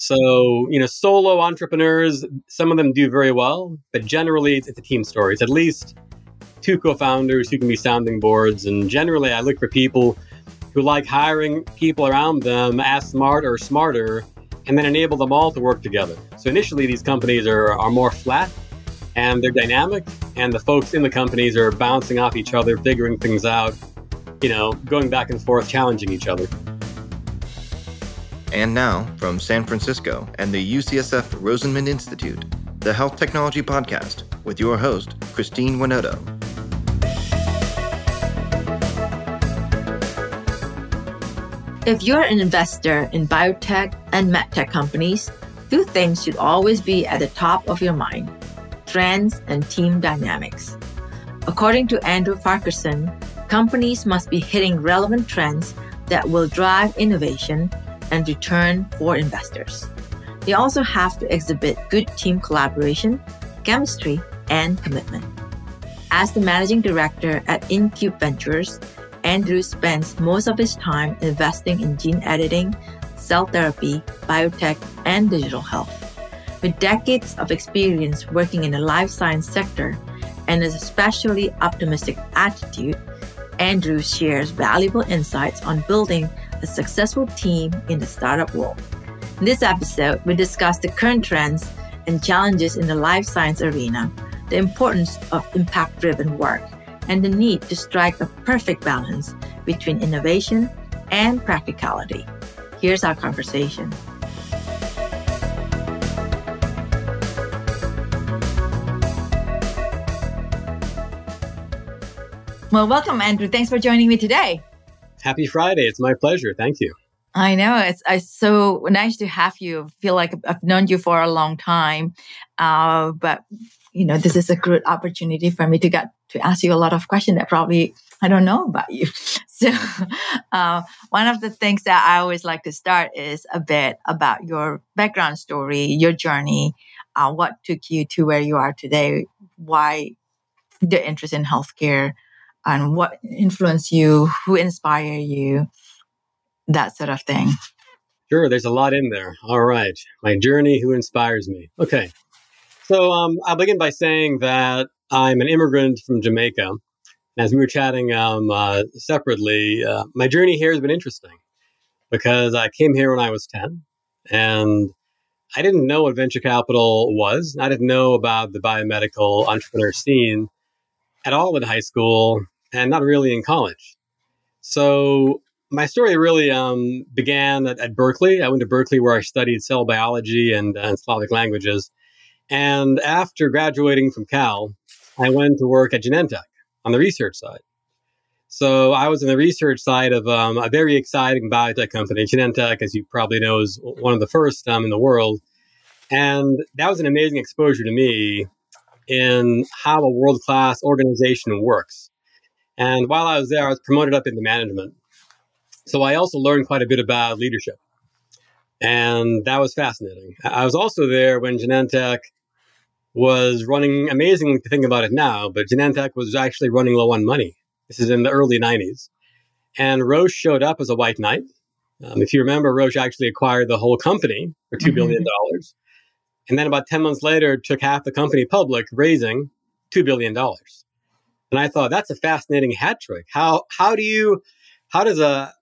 So, you know, solo entrepreneurs, some of them do very well, but generally it's, it's a team story. It's at least two co founders who can be sounding boards. And generally, I look for people who like hiring people around them as smart or smarter and then enable them all to work together. So, initially, these companies are, are more flat and they're dynamic, and the folks in the companies are bouncing off each other, figuring things out, you know, going back and forth, challenging each other. And now, from San Francisco and the UCSF Rosenman Institute, the Health Technology Podcast with your host, Christine Winoto. If you're an investor in biotech and medtech companies, two things should always be at the top of your mind trends and team dynamics. According to Andrew Farquharson, companies must be hitting relevant trends that will drive innovation and return for investors. They also have to exhibit good team collaboration, chemistry, and commitment. As the managing director at InCube Ventures, Andrew spends most of his time investing in gene editing, cell therapy, biotech, and digital health. With decades of experience working in the life science sector and an especially optimistic attitude, Andrew shares valuable insights on building a successful team in the startup world. In this episode, we discuss the current trends and challenges in the life science arena, the importance of impact driven work, and the need to strike a perfect balance between innovation and practicality. Here's our conversation. Well, welcome, Andrew. Thanks for joining me today. Happy Friday. It's my pleasure. Thank you. I know it's, it's so nice to have you. I feel like I've known you for a long time, uh, but you know this is a good opportunity for me to get to ask you a lot of questions that probably I don't know about you. So, uh, one of the things that I always like to start is a bit about your background story, your journey, uh, what took you to where you are today, why the interest in healthcare, and what influenced you, who inspire you, that sort of thing. Sure, there's a lot in there. All right. My journey, who inspires me. Okay. So um, I'll begin by saying that I'm an immigrant from Jamaica. As we were chatting um, uh, separately, uh, my journey here has been interesting because I came here when I was 10 and I didn't know what venture capital was. I didn't know about the biomedical entrepreneur scene at all in high school and not really in college. So my story really um, began at, at, Berkeley. I went to Berkeley where I studied cell biology and, and Slavic languages. And after graduating from Cal, I went to work at Genentech on the research side. So I was in the research side of um, a very exciting biotech company. Genentech, as you probably know, is one of the first um, in the world. And that was an amazing exposure to me in how a world class organization works. And while I was there, I was promoted up into management. So I also learned quite a bit about leadership. And that was fascinating. I was also there when Genentech was running, amazing to think about it now, but Genentech was actually running low on money. This is in the early 90s. And Roche showed up as a white knight. Um, if you remember, Roche actually acquired the whole company for $2 billion. Mm-hmm. And then about 10 months later, took half the company public, raising $2 billion. And I thought that's a fascinating hat trick. How, how do you, how does a,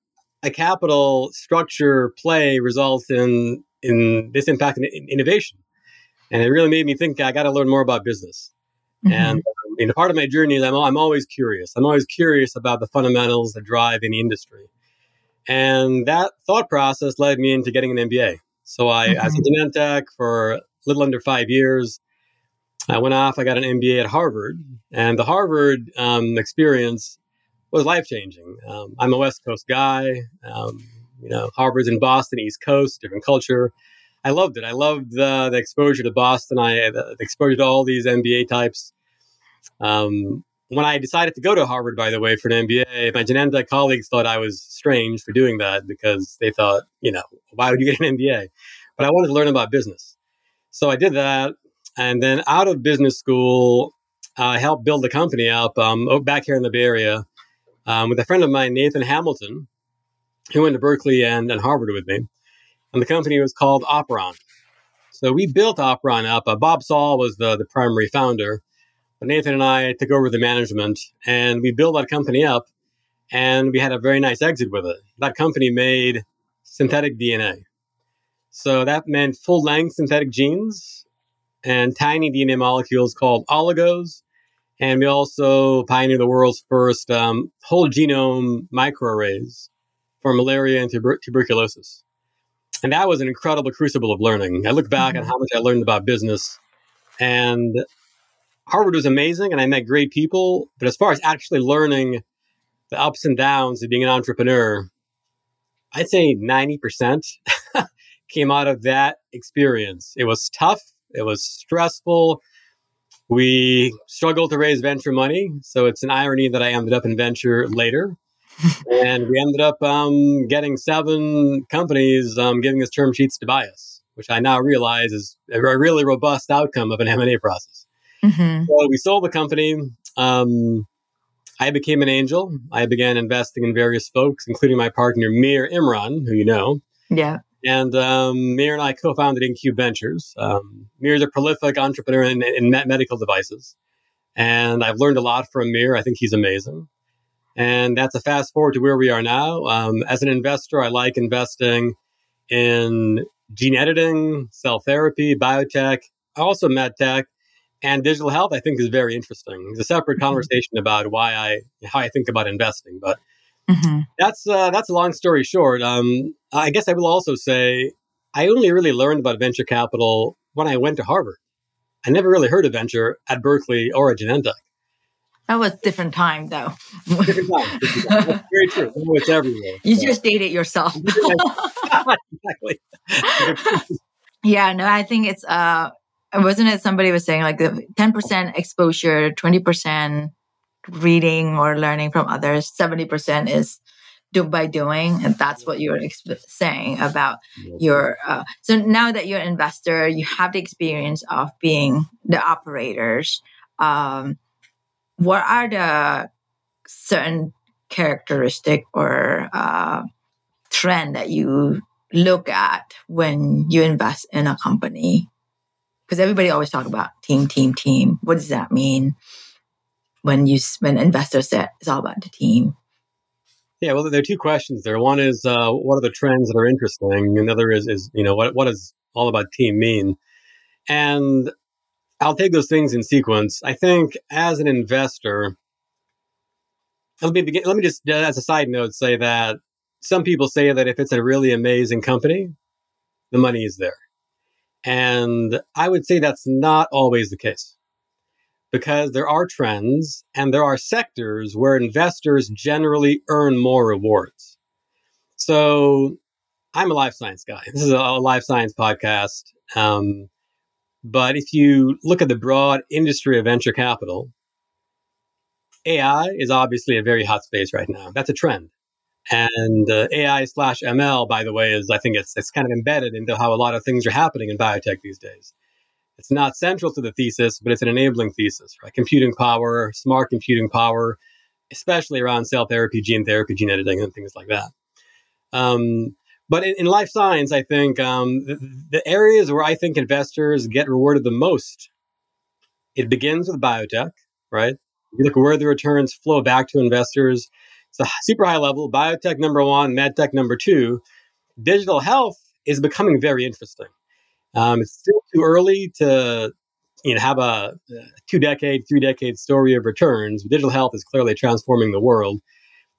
a capital structure play result in, in this impact in innovation? And it really made me think I got to learn more about business. Mm-hmm. And um, you know, part of my journey is I'm, I'm always curious. I'm always curious about the fundamentals that drive any industry. And that thought process led me into getting an MBA. So I, mm-hmm. as a Genentech for a little under five years. I went off, I got an MBA at Harvard, and the Harvard um, experience was life changing. Um, I'm a West Coast guy. Um, you know, Harvard's in Boston, East Coast, different culture. I loved it. I loved the, the exposure to Boston. I the, exposure to all these MBA types. Um, when I decided to go to Harvard, by the way, for an MBA, my Genentech colleagues thought I was strange for doing that because they thought, you know, why would you get an MBA? But I wanted to learn about business. So I did that. And then out of business school, I helped build the company up um, back here in the Bay Area um, with a friend of mine, Nathan Hamilton, who went to Berkeley and, and Harvard with me. and the company was called Operon. So we built Operon up. Uh, Bob Saul was the, the primary founder. But Nathan and I took over the management and we built that company up and we had a very nice exit with it. That company made synthetic DNA. So that meant full length synthetic genes and tiny DNA molecules called oligos. And we also pioneered the world's first um, whole genome microarrays for malaria and tuber- tuberculosis. And that was an incredible crucible of learning. I look back mm-hmm. how much I learned about business. And Harvard was amazing and I met great people. But as far as actually learning the ups and downs of being an entrepreneur, I'd say 90% came out of that experience. It was tough, it was stressful. We struggled to raise venture money. So it's an irony that I ended up in venture later and we ended up um, getting seven companies um, giving us term sheets to buy us, which I now realize is a really robust outcome of an M and A process. Mm-hmm. So we sold the company. Um, I became an angel. I began investing in various folks, including my partner Mir Imran, who you know. Yeah. And um, Mir and I co-founded InCube Ventures. Um, Mir is a prolific entrepreneur in, in medical devices, and I've learned a lot from Mir. I think he's amazing. And that's a fast forward to where we are now. Um, as an investor, I like investing in gene editing, cell therapy, biotech, also medtech, and digital health. I think is very interesting. It's a separate mm-hmm. conversation about why I how I think about investing, but mm-hmm. that's uh, that's a long story short. Um, I guess I will also say I only really learned about venture capital when I went to Harvard. I never really heard of venture at Berkeley or at Genentech. That was different time, though. different time. Different time. very true. it's everywhere. You so. just dated yourself. exactly. yeah, no, I think it's uh wasn't it somebody was saying like the 10% exposure, 20% reading or learning from others, 70% is do by doing and that's what you were exp- saying about your uh, so now that you're an investor you have the experience of being the operators um, what are the certain characteristic or uh, trend that you look at when you invest in a company? Because everybody always talk about team, team, team. What does that mean when you when investors say it's all about the team? Yeah, well, there are two questions there. One is uh, what are the trends that are interesting, another is is you know what what does all about team mean? And I'll take those things in sequence. I think as an investor, let me begin, let me just as a side note say that some people say that if it's a really amazing company, the money is there. And I would say that's not always the case because there are trends and there are sectors where investors generally earn more rewards. So I'm a life science guy. This is a life science podcast. Um, but if you look at the broad industry of venture capital, AI is obviously a very hot space right now. That's a trend. And uh, AI slash ML, by the way, is I think it's it's kind of embedded into how a lot of things are happening in biotech these days. It's not central to the thesis, but it's an enabling thesis, right? Computing power, smart computing power, especially around cell therapy, gene therapy, gene editing, and things like that. Um, but in, in life science, I think um, the, the, areas where I think investors get rewarded the most, it begins with biotech, right? You look where the returns flow back to investors. It's a super high level. Biotech number one, medtech number two. Digital health is becoming very interesting. Um, it's still too early to you know have a, two decade, three decade story of returns. Digital health is clearly transforming the world.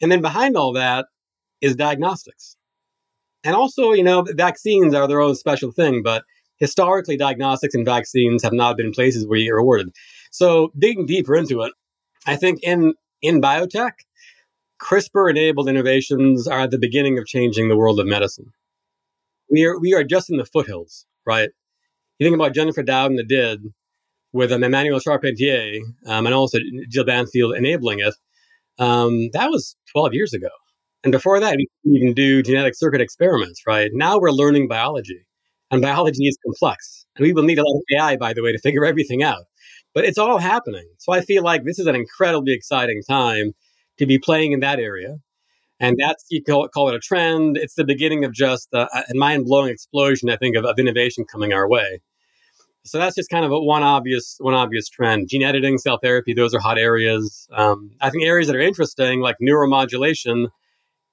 And then behind all that is diagnostics. And also, you know, vaccines are their own special thing, but historically, diagnostics and vaccines have not been places where you're awarded. So, digging deeper into it, I think in in biotech, CRISPR enabled innovations are at the beginning of changing the world of medicine. We are we are just in the foothills, right? You think about Jennifer Doudna that did with um, Emmanuelle Charpentier um, and also Jill Banfield enabling it. Um, that was 12 years ago. And before that, we can even do genetic circuit experiments, right? Now we're learning biology, and biology is complex. And we will need a lot of AI, by the way, to figure everything out. But it's all happening. So I feel like this is an incredibly exciting time to be playing in that area. And that's, you call it, call it a trend. It's the beginning of just a, a mind blowing explosion, I think, of, of innovation coming our way. So that's just kind of a, one obvious one obvious trend. Gene editing, cell therapy, those are hot areas. Um, I think areas that are interesting, like neuromodulation,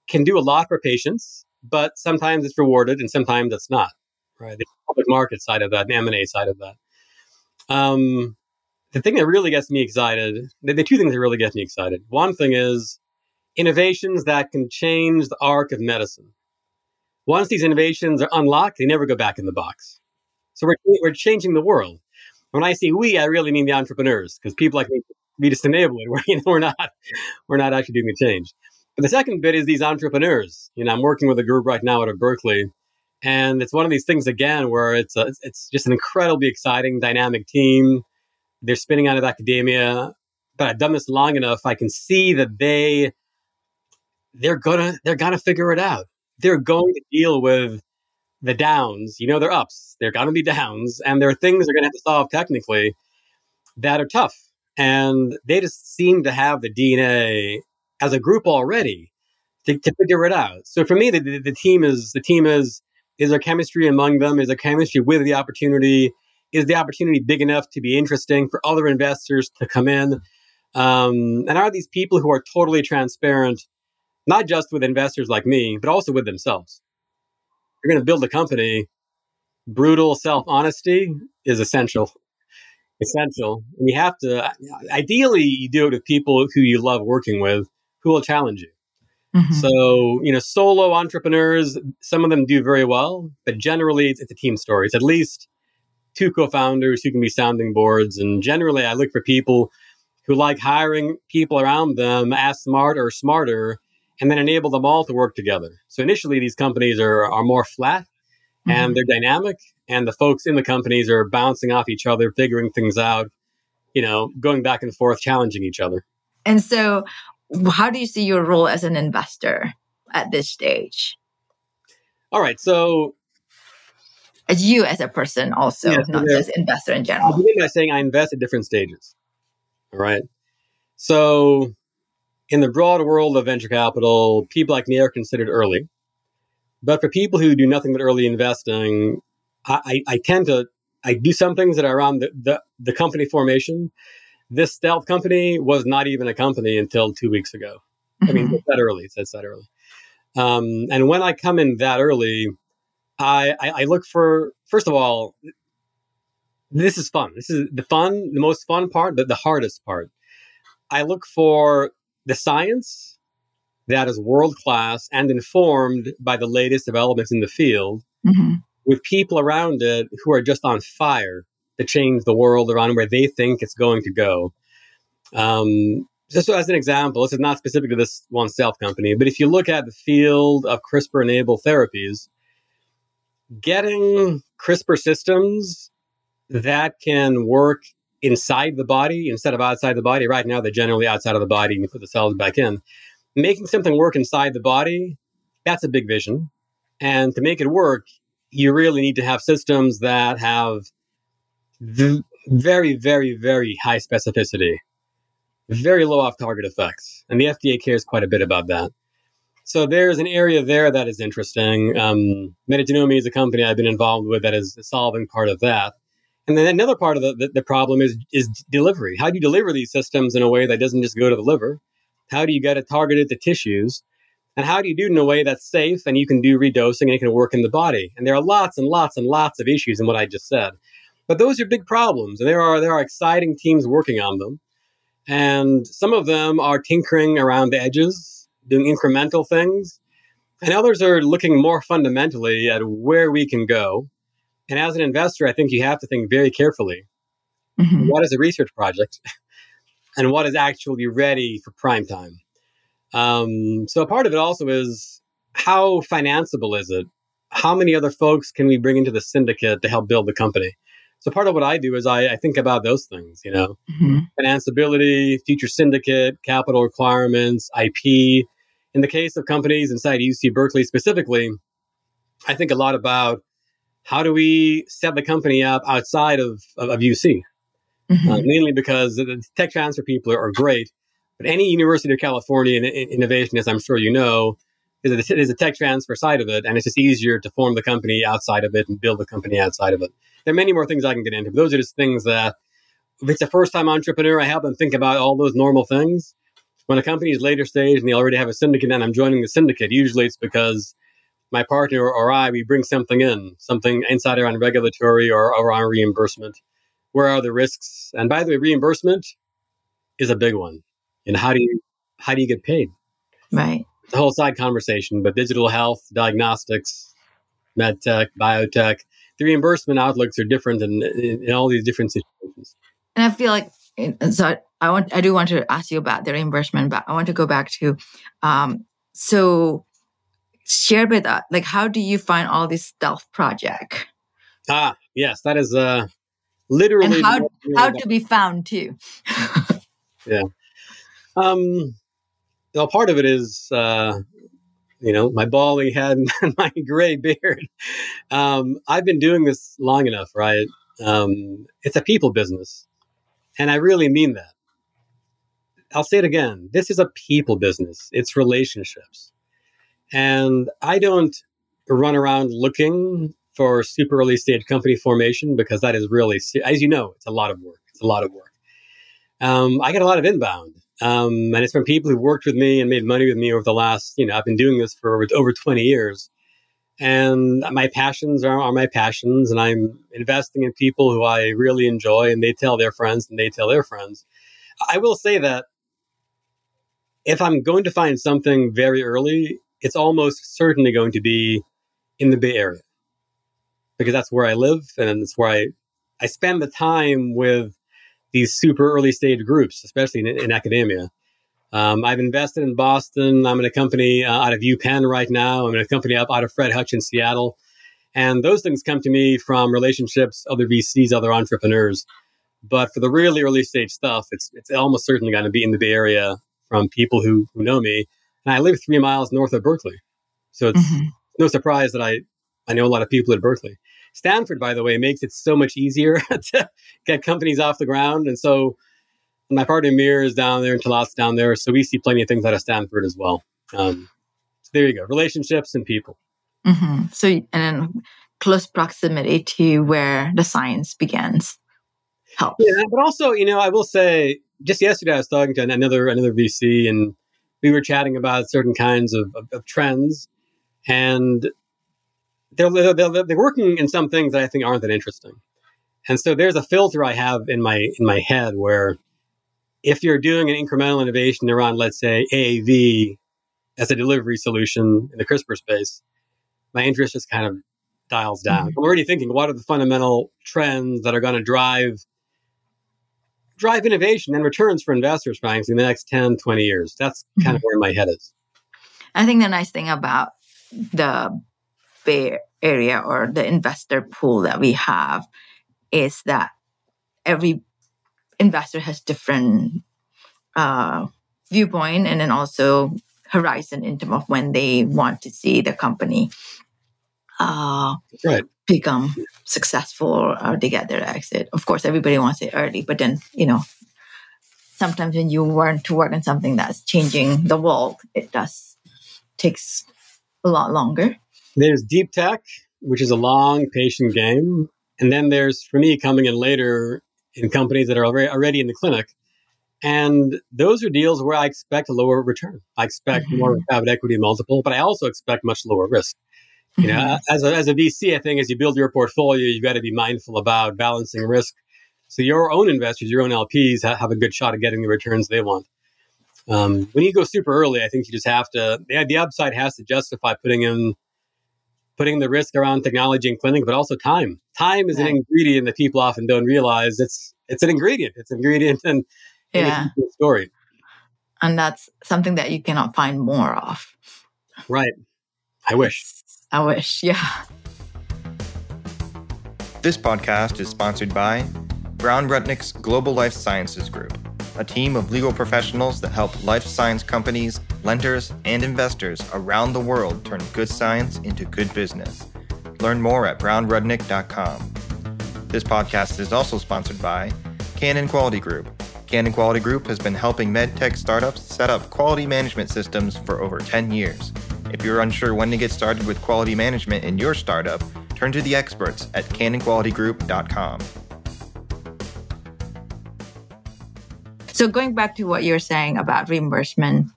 can do a lot for patients, but sometimes it's rewarded and sometimes it's not. Right, the public market side of that, the M and A side of that. Um, the thing that really gets me excited, the, the two things that really get me excited. One thing is innovations that can change the arc of medicine. Once these innovations are unlocked, they never go back in the box. So we're, we're changing the world. When I say we, I really mean the entrepreneurs, because people like me, we just enable it. We're, you know, we're not, we're not actually doing the change. But the second bit is these entrepreneurs. You know, I'm working with a group right now out of Berkeley, and it's one of these things again where it's a, it's just an incredibly exciting, dynamic team. They're spinning out of academia, but I've done this long enough. I can see that they they're gonna they're gonna figure it out. They're going to deal with the downs. You know, they're ups. They're gonna be downs, and there are things they're gonna have to solve technically that are tough. And they just seem to have the DNA as a group already to, to figure it out. So for me, the, the, the team is the team is is there chemistry among them? Is there chemistry with the opportunity? Is the opportunity big enough to be interesting for other investors to come in? Um, and are these people who are totally transparent not just with investors like me, but also with themselves. You're going to build a company, brutal self honesty is essential. Essential. And you have to, ideally, you do it with people who you love working with who will challenge you. Mm-hmm. So, you know, solo entrepreneurs, some of them do very well, but generally it's, it's a team story. It's at least two co founders who can be sounding boards. And generally, I look for people who like hiring people around them as smart or smarter and then enable them all to work together. So initially, these companies are, are more flat mm-hmm. and they're dynamic, and the folks in the companies are bouncing off each other, figuring things out, you know, going back and forth, challenging each other. And so, how do you see your role as an investor at this stage? All right. So, as you as a person, also, yeah, not just investor in general. I'll begin by saying I invest at different stages. All right. So, in the broad world of venture capital, people like me are considered early. But for people who do nothing but early investing, I, I, I tend to I do some things that are around the, the, the, company formation. This stealth company was not even a company until two weeks ago. Mm-hmm. I mean, mm-hmm. it's that early. It's that early. Um, and when I come in that early, I, I, I look for first of all, this is fun. This is the fun, the most fun part, but the hardest part. I look for the science that is world class and informed by the latest developments in the field mm-hmm. with people around it who are just on fire to change the world around where they think it's going to go. Um, just as an example, this is not specific to this one stealth company, but if you look at the field of CRISPR enabled therapies, getting CRISPR systems that can work inside the body instead of outside the body. Right now, they're generally outside of the body and you put the cells back in. Making something work inside the body, that's a big vision. And to make it work, you really need to have systems that have v- very, very, very high specificity, very low off target effects. And the FDA cares quite a bit about that. So there's an area there that is interesting. Um, Metagenomi is a company I've been involved with that is solving part of that. And then another part of the, the, the, problem is is delivery. How do you deliver these systems in a way that doesn't just go to the liver? How do you get it targeted to tissues? And how do you do it in a way that's safe and you can do redosing and it can work in the body? And there are lots and lots and lots of issues in what I just said. But those are big problems, and there are there are exciting teams working on them. And some of them are tinkering around the edges, doing incremental things. And others are looking more fundamentally at where we can go and as an investor, I think you have to think very carefully mm-hmm. what is a research project and what is actually ready for prime time. Um, so part of it also is how financeable is it? How many other folks can we bring into the syndicate to help build the company? So part of what I do is I, I think about those things, you know, mm-hmm. financeability, future syndicate, capital requirements, IP. In the case of companies inside UC Berkeley specifically, I think a lot about how do we set the company up outside of, of, of UC? Mm-hmm. Uh, mainly because the tech transfer people are, are, great, But any University of California in, in, innovation, as I'm sure you know, is a, there's a tech transfer side of it, and it's just easier to form the company outside of it and build the company outside of it. There are many more things I can get into, but those are just things that, if it's a first time entrepreneur, I help them think about all those normal things. When a company is later stage and they already have a syndicate and I'm joining the syndicate, usually it's because my partner or I, we bring something in, something inside around regulatory or around reimbursement. Where are the risks? And by the way, reimbursement is a big one. And how do you how do you get paid? Right. It's a whole side conversation, but digital health, diagnostics, med tech, biotech, the reimbursement outlooks are different in, in, in all these different situations. And I feel like so I want I do want to ask you about the reimbursement, but I want to go back to um, so share with us like how do you find all these stealth project? Ah, yes, that is uh literally and how how to be found too. yeah. Um well part of it is uh you know, my balding head and my gray beard. Um, I've been doing this long enough, right? Um, it's a people business. And I really mean that. I'll say it again. This is a people business. It's relationships. And I don't run around looking for super early stage company formation because that is really, as you know, it's a lot of work. It's a lot of work. Um, I get a lot of inbound. Um, and it's from people who worked with me and made money with me over the last, you know, I've been doing this for over, over 20 years. And my passions are, are my passions, and I'm investing in people who I really enjoy, and they tell their friends, and they tell their friends. I will say that if I'm going to find something very early, it's almost certainly going to be in the Bay Area because that's where I live and it's where I, I spend the time with these super early stage groups, especially in, in academia. Um, I've invested in Boston. I'm in a company uh, out of UPenn right now. I'm in a company up out of Fred Hutch in Seattle. And those things come to me from relationships, other VCs, other entrepreneurs. But for the really early stage stuff, it's, it's almost certainly going to be in the Bay Area from people who, who know me. And I live three miles north of Berkeley. So it's mm-hmm. no surprise that I, I know a lot of people at Berkeley. Stanford, by the way, makes it so much easier to get companies off the ground. And so my partner Mir is down there and Talat's down there. So we see plenty of things out of Stanford as well. Um, so there you go. Relationships and people. Mm-hmm. So, and then close proximity to where the science begins helps. Yeah, but also, you know, I will say just yesterday I was talking to another, another VC and we were chatting about certain kinds of, of, of trends and they're, they're, they're working in some things that I think aren't that interesting. And so there's a filter I have in my in my head where if you're doing an incremental innovation around, let's say, AAV as a delivery solution in the CRISPR space, my interest just kind of dials down. Mm-hmm. I'm already thinking, what are the fundamental trends that are going to drive drive innovation and returns for investors, frankly, in the next 10, 20 years? That's kind mm-hmm. of where my head is. I think the nice thing about the Bay Area or the investor pool that we have is that every investor has different uh, viewpoint and then also horizon in terms of when they want to see the company uh, right. Become successful or they get their exit. Of course, everybody wants it early, but then you know sometimes when you want to work on something that's changing the world, it does takes a lot longer. There's deep tech, which is a long, patient game. And then there's, for me, coming in later in companies that are already, already in the clinic. And those are deals where I expect a lower return. I expect mm-hmm. more private equity multiple, but I also expect much lower risk. You know, mm-hmm. as a, as a VC, I think as you build your portfolio, you've got to be mindful about balancing risk. So your own investors, your own LPs have, have a good shot at getting the returns they want. Um, when you go super early, I think you just have to, the, the upside has to justify putting in putting the risk around technology and clinic, but also time. Time is an ingredient that people often don't realize. It's it's an ingredient. It's an ingredient in, yeah. in a story. And that's something that you cannot find more of. Right. I wish. I wish, yeah. This podcast is sponsored by Brown Rudnick's Global Life Sciences Group a team of legal professionals that help life science companies, lenders, and investors around the world turn good science into good business. Learn more at brownrudnick.com. This podcast is also sponsored by Cannon Quality Group, Cannon Quality Group has been helping medtech startups set up quality management systems for over 10 years. If you're unsure when to get started with quality management in your startup, turn to the experts at cannonqualitygroup.com. So going back to what you're saying about reimbursement,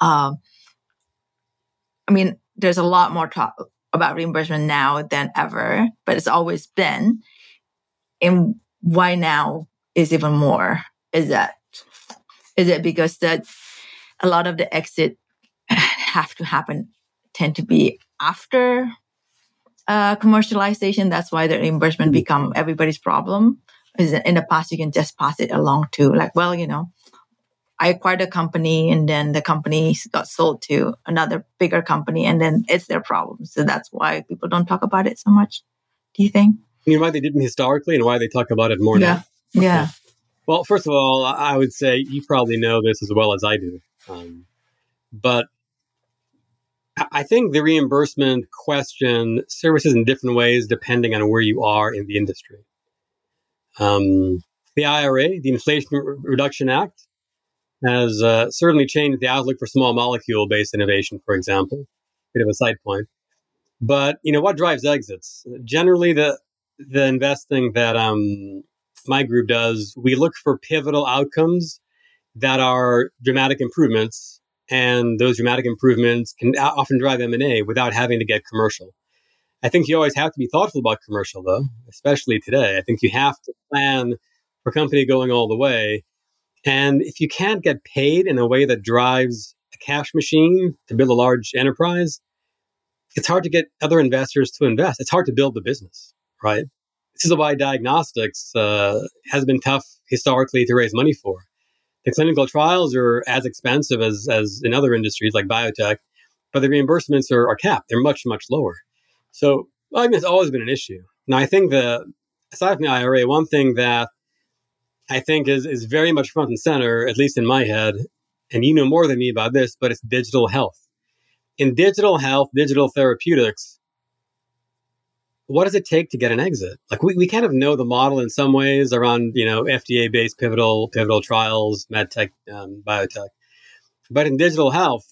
um, I mean, there's a lot more talk about reimbursement now than ever, but it's always been. And why now is even more? Is that is it because that a lot of the exit have to happen tend to be after uh, commercialization? That's why the reimbursement mm-hmm. become everybody's problem. Is in the past you can just pass it along to like, well, you know, I acquired a company and then the company got sold to another bigger company and then it's their problem. So that's why people don't talk about it so much. Do you think? You know why they didn't historically and why they talk about it more yeah. now? Yeah. Well, first of all, I would say you probably know this as well as I do. Um, but I think the reimbursement question services in different ways depending on where you are in the industry. Um, the IRA, the Inflation Reduction Act, has uh, certainly changed the outlook for small molecule based innovation, for example. Bit of a side point. But you know what drives exits? Generally, the the investing that um, my group does, we look for pivotal outcomes that are dramatic improvements, and those dramatic improvements can often drive M and A without having to get commercial. I think you always have to be thoughtful about commercial, though, especially today. I think you have to plan for company going all the way and if you can't get paid in a way that drives a cash machine to build a large enterprise, it's hard to get other investors to invest. It's hard to build the business, right? This is why diagnostics uh, has been tough historically to raise money for. The clinical trials are as expensive as, as in other industries like biotech, but the reimbursements are, are capped. They're much, much lower. So I mean, it's always been an issue. Now, I think that aside from the IRA, one thing that I think is is very much front and center, at least in my head. And you know more than me about this, but it's digital health. In digital health, digital therapeutics, what does it take to get an exit? Like we, we kind of know the model in some ways around, you know, FDA based pivotal pivotal trials, medtech, um, biotech. But in digital health,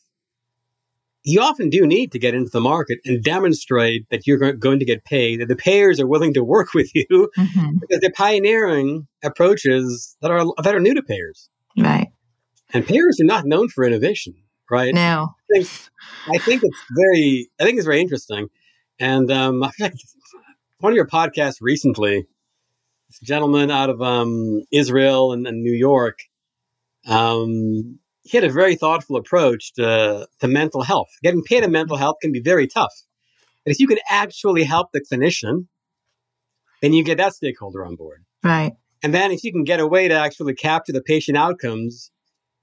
you often do need to get into the market and demonstrate that you're going to get paid, that the payers are willing to work with you mm-hmm. because they're pioneering approaches that are that are new to payers. Right. And payers are not known for innovation, right? No. I think, I think it's very I think it's very interesting. And um, one of your podcasts recently, this gentleman out of um, Israel and, and New York, um, he had a very thoughtful approach to, to mental health. Getting paid in mental health can be very tough. But if you can actually help the clinician, then you get that stakeholder on board. Right. And then if you can get a way to actually capture the patient outcomes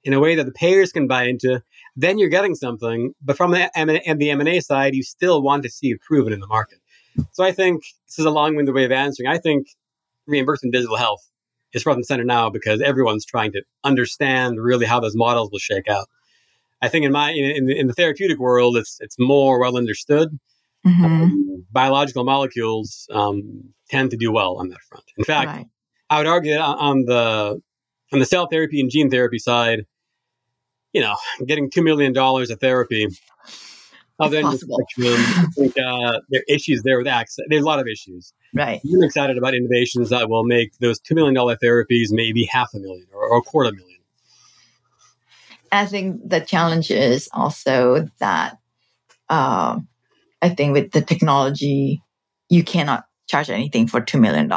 in a way that the payers can buy into, then you're getting something. But from the M- and the M&A side, you still want to see it proven in the market. So I think this is a long-winded way of answering. I think reimbursement digital health is front and center now because everyone's trying to understand really how those models will shake out. I think in my in, in the therapeutic world, it's it's more well understood. Mm-hmm. Um, biological molecules um, tend to do well on that front. In fact, right. I would argue that on the on the cell therapy and gene therapy side, you know, getting two million dollars of therapy other than I think uh, there are issues there with access. There's a lot of issues. Right. I'm excited about innovations that will make those $2 million therapies maybe half a million or, or a quarter million. I think the challenge is also that uh, I think with the technology, you cannot charge anything for $2 million.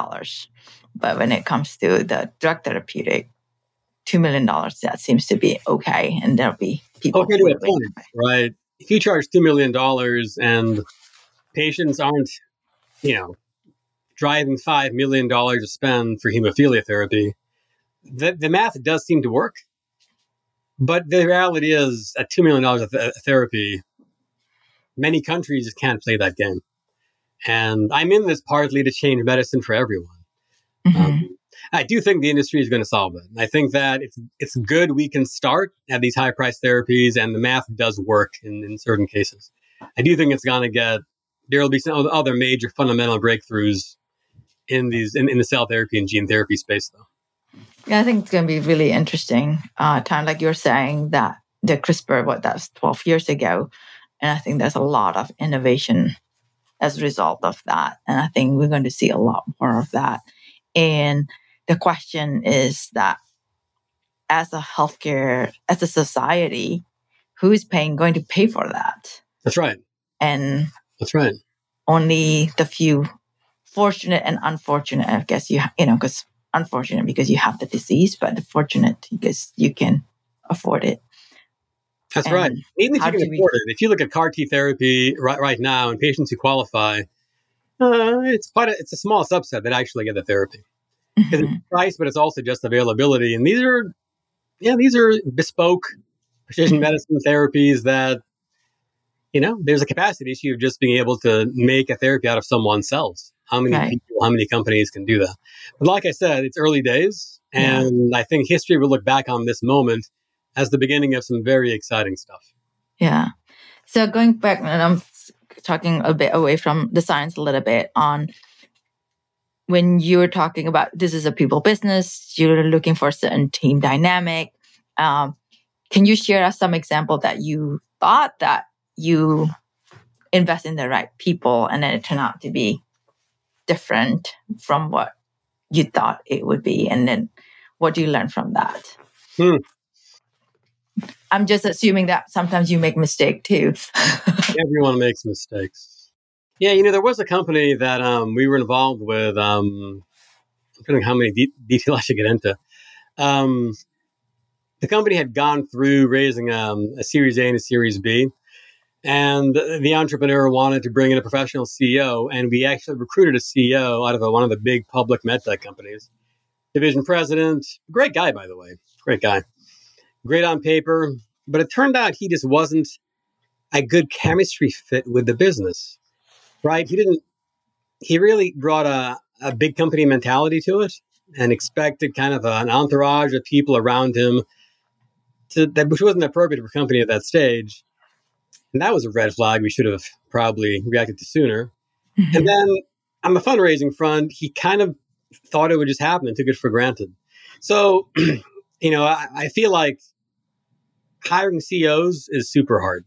But when it comes to the drug therapeutic, $2 million, that seems to be okay. And there'll be people. Okay, to a point, right? if you charge $2 million and patients aren't, you know, driving $5 million to spend for hemophilia therapy, the, the math does seem to work. But the reality is, at $2 million of th- therapy, many countries just can't play that game. And I'm in this partly to change medicine for everyone. Mm-hmm. Um, I do think the industry is going to solve it. I think that it's it's good we can start at these high price therapies, and the math does work in, in certain cases. I do think it's going to get there will be some other major fundamental breakthroughs in these in, in the cell therapy and gene therapy space, though. Yeah, I think it's going to be really interesting uh, time. Like you're saying that the CRISPR, what that's 12 years ago. And I think there's a lot of innovation as a result of that. And I think we're going to see a lot more of that. And the question is that as a healthcare, as a society, who is paying going to pay for that? That's right. And that's right. Only the few fortunate and unfortunate, I guess you you know, because unfortunate because you have the disease, but the fortunate because you can afford it. That's and right. Even if you can afford we... it, if you look at CAR T therapy right, right now and patients who qualify, uh, it's quite a, it's a small subset that actually get the therapy. Mm-hmm. It's price, but it's also just availability. And these are, yeah, these are bespoke precision mm-hmm. medicine therapies that, you know, there's a capacity issue of just being able to make a therapy out of someone's cells. How many right. people, how many companies can do that? But like I said, it's early days. And yeah. I think history will look back on this moment as the beginning of some very exciting stuff. Yeah. So going back, and I'm talking a bit away from the science a little bit on when you were talking about this is a people business, you're looking for a certain team dynamic. Um, can you share us some example that you thought that you invest in the right people and then it turned out to be different from what you thought it would be? And then what do you learn from that? Hmm. I'm just assuming that sometimes you make mistake too. Everyone makes mistakes. Yeah, you know, there was a company that um, we were involved with. Um, I'm trying how many de- details I should get into. Um, the company had gone through raising um, a Series A and a Series B, and the entrepreneur wanted to bring in a professional CEO, and we actually recruited a CEO out of a, one of the big public medtech companies. Division president, great guy, by the way, great guy, great on paper, but it turned out he just wasn't a good chemistry fit with the business, right? He didn't. He really brought a, a big company mentality to it, and expected kind of an entourage of people around him to, that which wasn't appropriate for a company at that stage and that was a red flag we should have probably reacted to sooner. Mm-hmm. And then on the fundraising front, he kind of thought it would just happen and took it for granted. So, you know, I, I feel like hiring CEOs is super hard.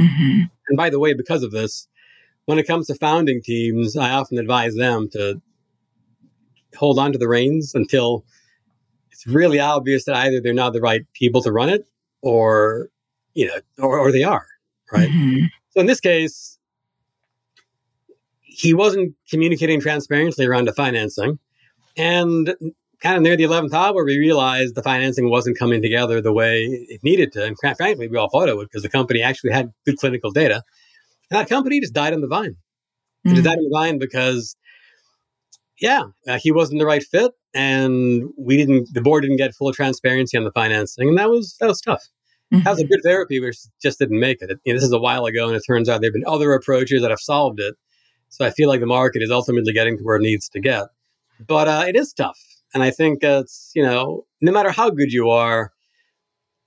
Mm-hmm. And by the way, because of this, when it comes to founding teams, I often advise them to hold on to the reins until it's really obvious that either they're not the right people to run it or, you know, or, or they are right? Mm-hmm. So in this case, he wasn't communicating transparently around the financing. And kind of near the 11th hour, we realized the financing wasn't coming together the way it needed to. And frankly, we all thought it would because the company actually had good clinical data. And that company just died on the vine. Mm-hmm. It just died on the vine because, yeah, uh, he wasn't the right fit. And we didn't, the board didn't get full transparency on the financing. And that was, that was tough. Mm-hmm. That was a good therapy, which just didn't make it. it you know, this is a while ago, and it turns out there have been other approaches that have solved it. So I feel like the market is ultimately getting to where it needs to get. But uh, it is tough. And I think it's, you know, no matter how good you are,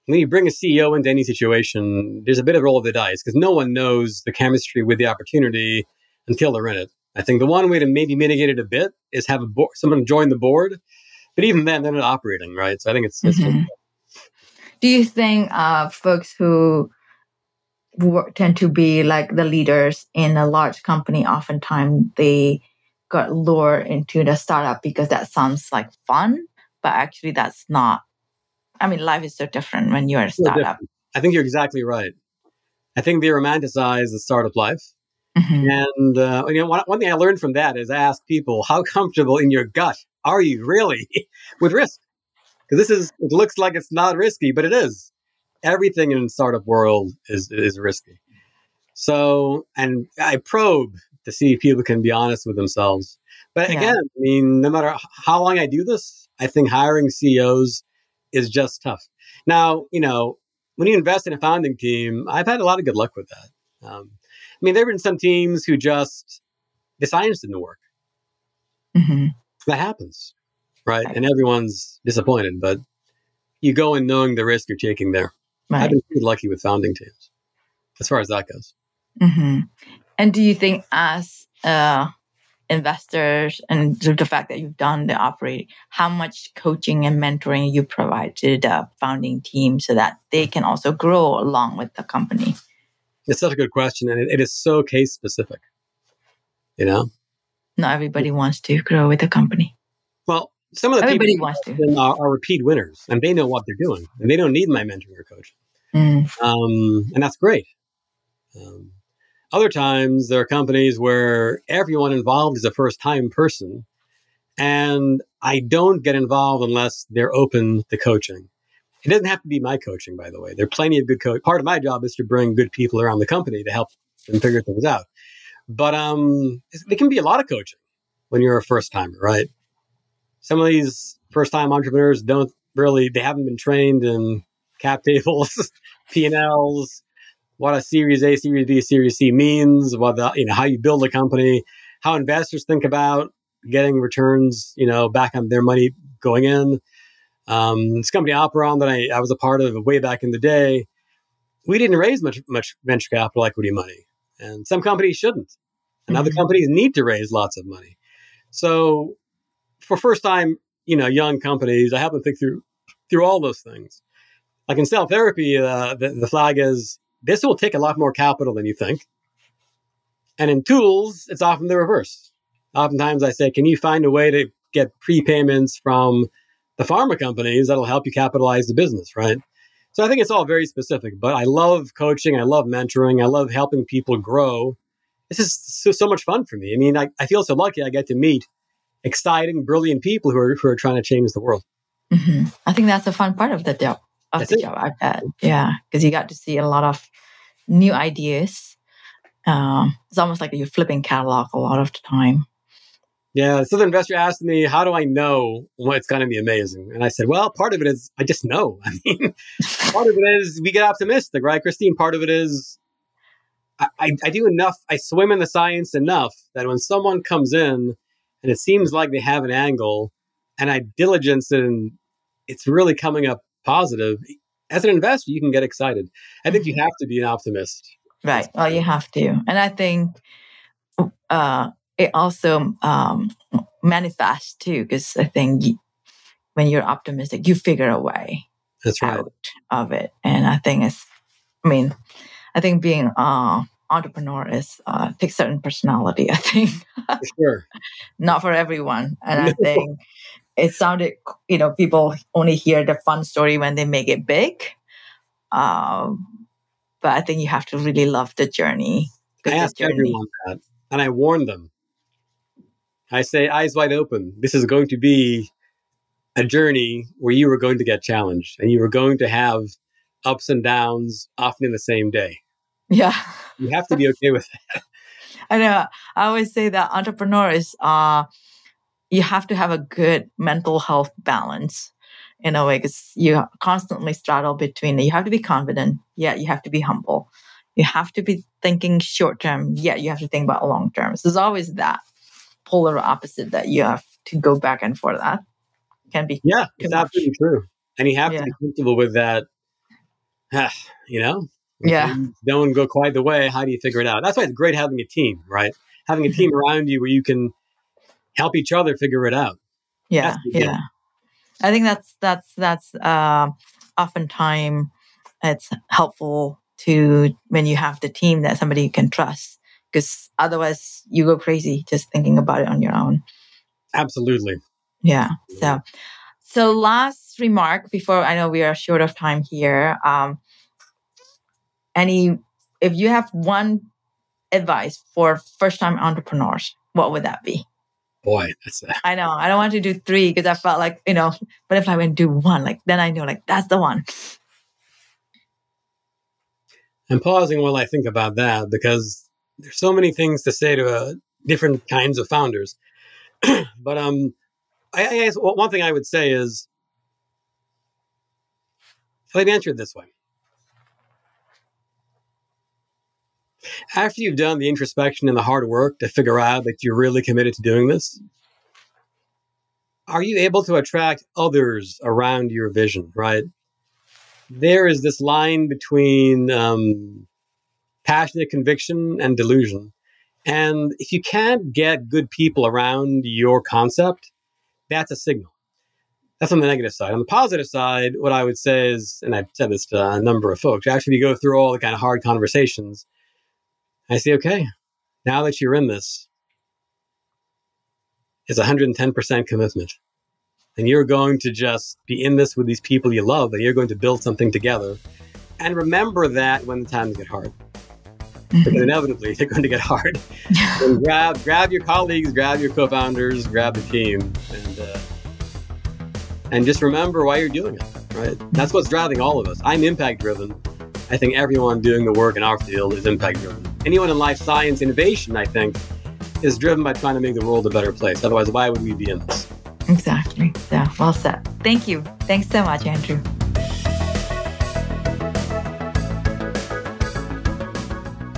when you bring a CEO into any situation, there's a bit of roll of the dice because no one knows the chemistry with the opportunity until they're in it. I think the one way to maybe mitigate it a bit is have bo- someone join the board, but even then, they're not operating, right? So I think it's, it's mm-hmm do you think uh, folks who work, tend to be like the leaders in a large company oftentimes they got lured into the startup because that sounds like fun but actually that's not i mean life is so different when you're a startup i think you're exactly right i think they romanticize the startup life mm-hmm. and uh, you know one, one thing i learned from that is ask people how comfortable in your gut are you really with risk because this is it looks like it's not risky, but it is. Everything in startup world is is risky. So, and I probe to see if people can be honest with themselves. But yeah. again, I mean, no matter how long I do this, I think hiring CEOs is just tough. Now, you know, when you invest in a founding team, I've had a lot of good luck with that. Um, I mean, there have been some teams who just the science didn't work. Mm-hmm. That happens right? And everyone's disappointed, but you go in knowing the risk you're taking there. Right. I've been pretty lucky with founding teams as far as that goes. Mm-hmm. And do you think, as uh, investors and the fact that you've done the operating, how much coaching and mentoring you provide to the founding team so that they can also grow along with the company? It's such a good question, and it, it is so case specific. You know, not everybody wants to grow with a company. Well, some of the everybody people wants to are, are, repeat winners, and they know what they're doing, and they don't need my mentoring or coaching, mm. um, and that's great. Um, other times, there are companies where everyone involved is a first time person, and I don't get involved unless they're open to coaching. It doesn't have to be my coaching, by the way. There are plenty of good coach. Part of my job is to bring good people around the company to help them figure things out. But um, it can be a lot of coaching when you're a first timer, right? Some of these first time entrepreneurs don't really, they haven't been trained in cap tables, P&Ls, what a Series A, Series B, Series C means, what the, you know, how you build a company, how investors think about getting returns, you know, back on their money going in. Um, this company Operon that I, I was a part of way back in the day, we didn't raise much much venture capital equity money, and some companies shouldn't, and mm-hmm. other companies need to raise lots of money. So, for first time, you know, young companies, I have to think through through all those things. Like in cell therapy, uh, the, the flag is this will take a lot more capital than you think. And in tools, it's often the reverse. Oftentimes I say, can you find a way to get prepayments from the pharma companies that'll help you capitalize the business, right? So I think it's all very specific, but I love coaching. I love mentoring. I love helping people grow. This is so, so much fun for me. I mean, I, I feel so lucky I get to meet exciting, brilliant people who are, who are trying to change the world. Mm-hmm. I think that's the fun part of the job. Of that's the it. job, I bet. Yeah, because you got to see a lot of new ideas. Uh, it's almost like you're flipping catalog a lot of the time. Yeah. So the investor asked me, how do I know what's going to be amazing? And I said, well, part of it is I just know. I mean, part of it is we get optimistic, right? Christine, part of it is I, I, I, do enough, I swim in the science enough that when someone comes in and it seems like they have an angle and I diligence it and it's really coming up positive, as an investor, you can get excited. I think you mm-hmm. have to be an optimist. Right. Well, you have to. And I think uh, it also um, manifests too, because I think when you're optimistic, you figure a way That's right. out of it. And I think it's, I mean, I think being uh, entrepreneur is uh, takes certain personality. I think, for sure, not for everyone. And I think it sounded, you know, people only hear the fun story when they make it big. Um, but I think you have to really love the journey. I ask everyone that, and I warn them. I say, eyes wide open. This is going to be a journey where you are going to get challenged, and you are going to have ups and downs, often in the same day. Yeah, you have to be okay with that. I know. I always say that entrepreneurs are you have to have a good mental health balance in a way because you constantly straddle between you have to be confident yet you have to be humble. You have to be thinking short term yet you have to think about long term. So there's always that polar opposite that you have to go back and forth that can be yeah it's absolutely true. And you have yeah. to be comfortable with that you know? Yeah. don't go quite the way how do you figure it out? That's why it's great having a team right? Having a team around you where you can help each other figure it out. Yeah, yeah. I think that's that's that's uh, oftentimes it's helpful to when you have the team that somebody you can trust because otherwise you go crazy just thinking about it on your own. Absolutely. Yeah. So, so last remark before I know we are short of time here. Um, any, if you have one advice for first time entrepreneurs, what would that be? Boy, that's a- I know. I don't want to do three because I felt like, you know, but if I went do one, like then I know like that's the one. I'm pausing while I think about that because there's so many things to say to uh, different kinds of founders. but um, I, I guess one thing I would say is, let me answer it this way. After you've done the introspection and the hard work to figure out that you're really committed to doing this, are you able to attract others around your vision, right? There is this line between um, passionate conviction and delusion. And if you can't get good people around your concept, that's a signal. That's on the negative side. On the positive side, what I would say is, and I've said this to a number of folks, actually, you go through all the kind of hard conversations. I say, okay, now that you're in this, it's 110% commitment. And you're going to just be in this with these people you love, and you're going to build something together. And remember that when the times get hard. Mm-hmm. Because inevitably they're going to get hard. and grab grab your colleagues, grab your co-founders, grab the team, and uh, and just remember why you're doing it. Right? That's what's driving all of us. I'm impact driven. I think everyone doing the work in our field is impact driven. Anyone in life science innovation, I think, is driven by trying to make the world a better place. Otherwise, why would we be in this? Exactly. Yeah, well said. Thank you. Thanks so much, Andrew.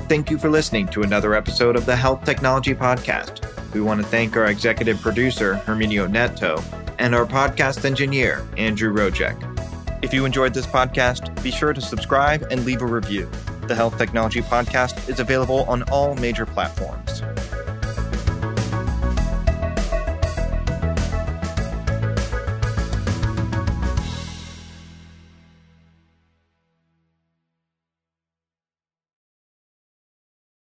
Thank you for listening to another episode of the Health Technology Podcast. We want to thank our executive producer, Herminio Neto, and our podcast engineer, Andrew Rojek. If you enjoyed this podcast, be sure to subscribe and leave a review. The Health Technology Podcast is available on all major platforms.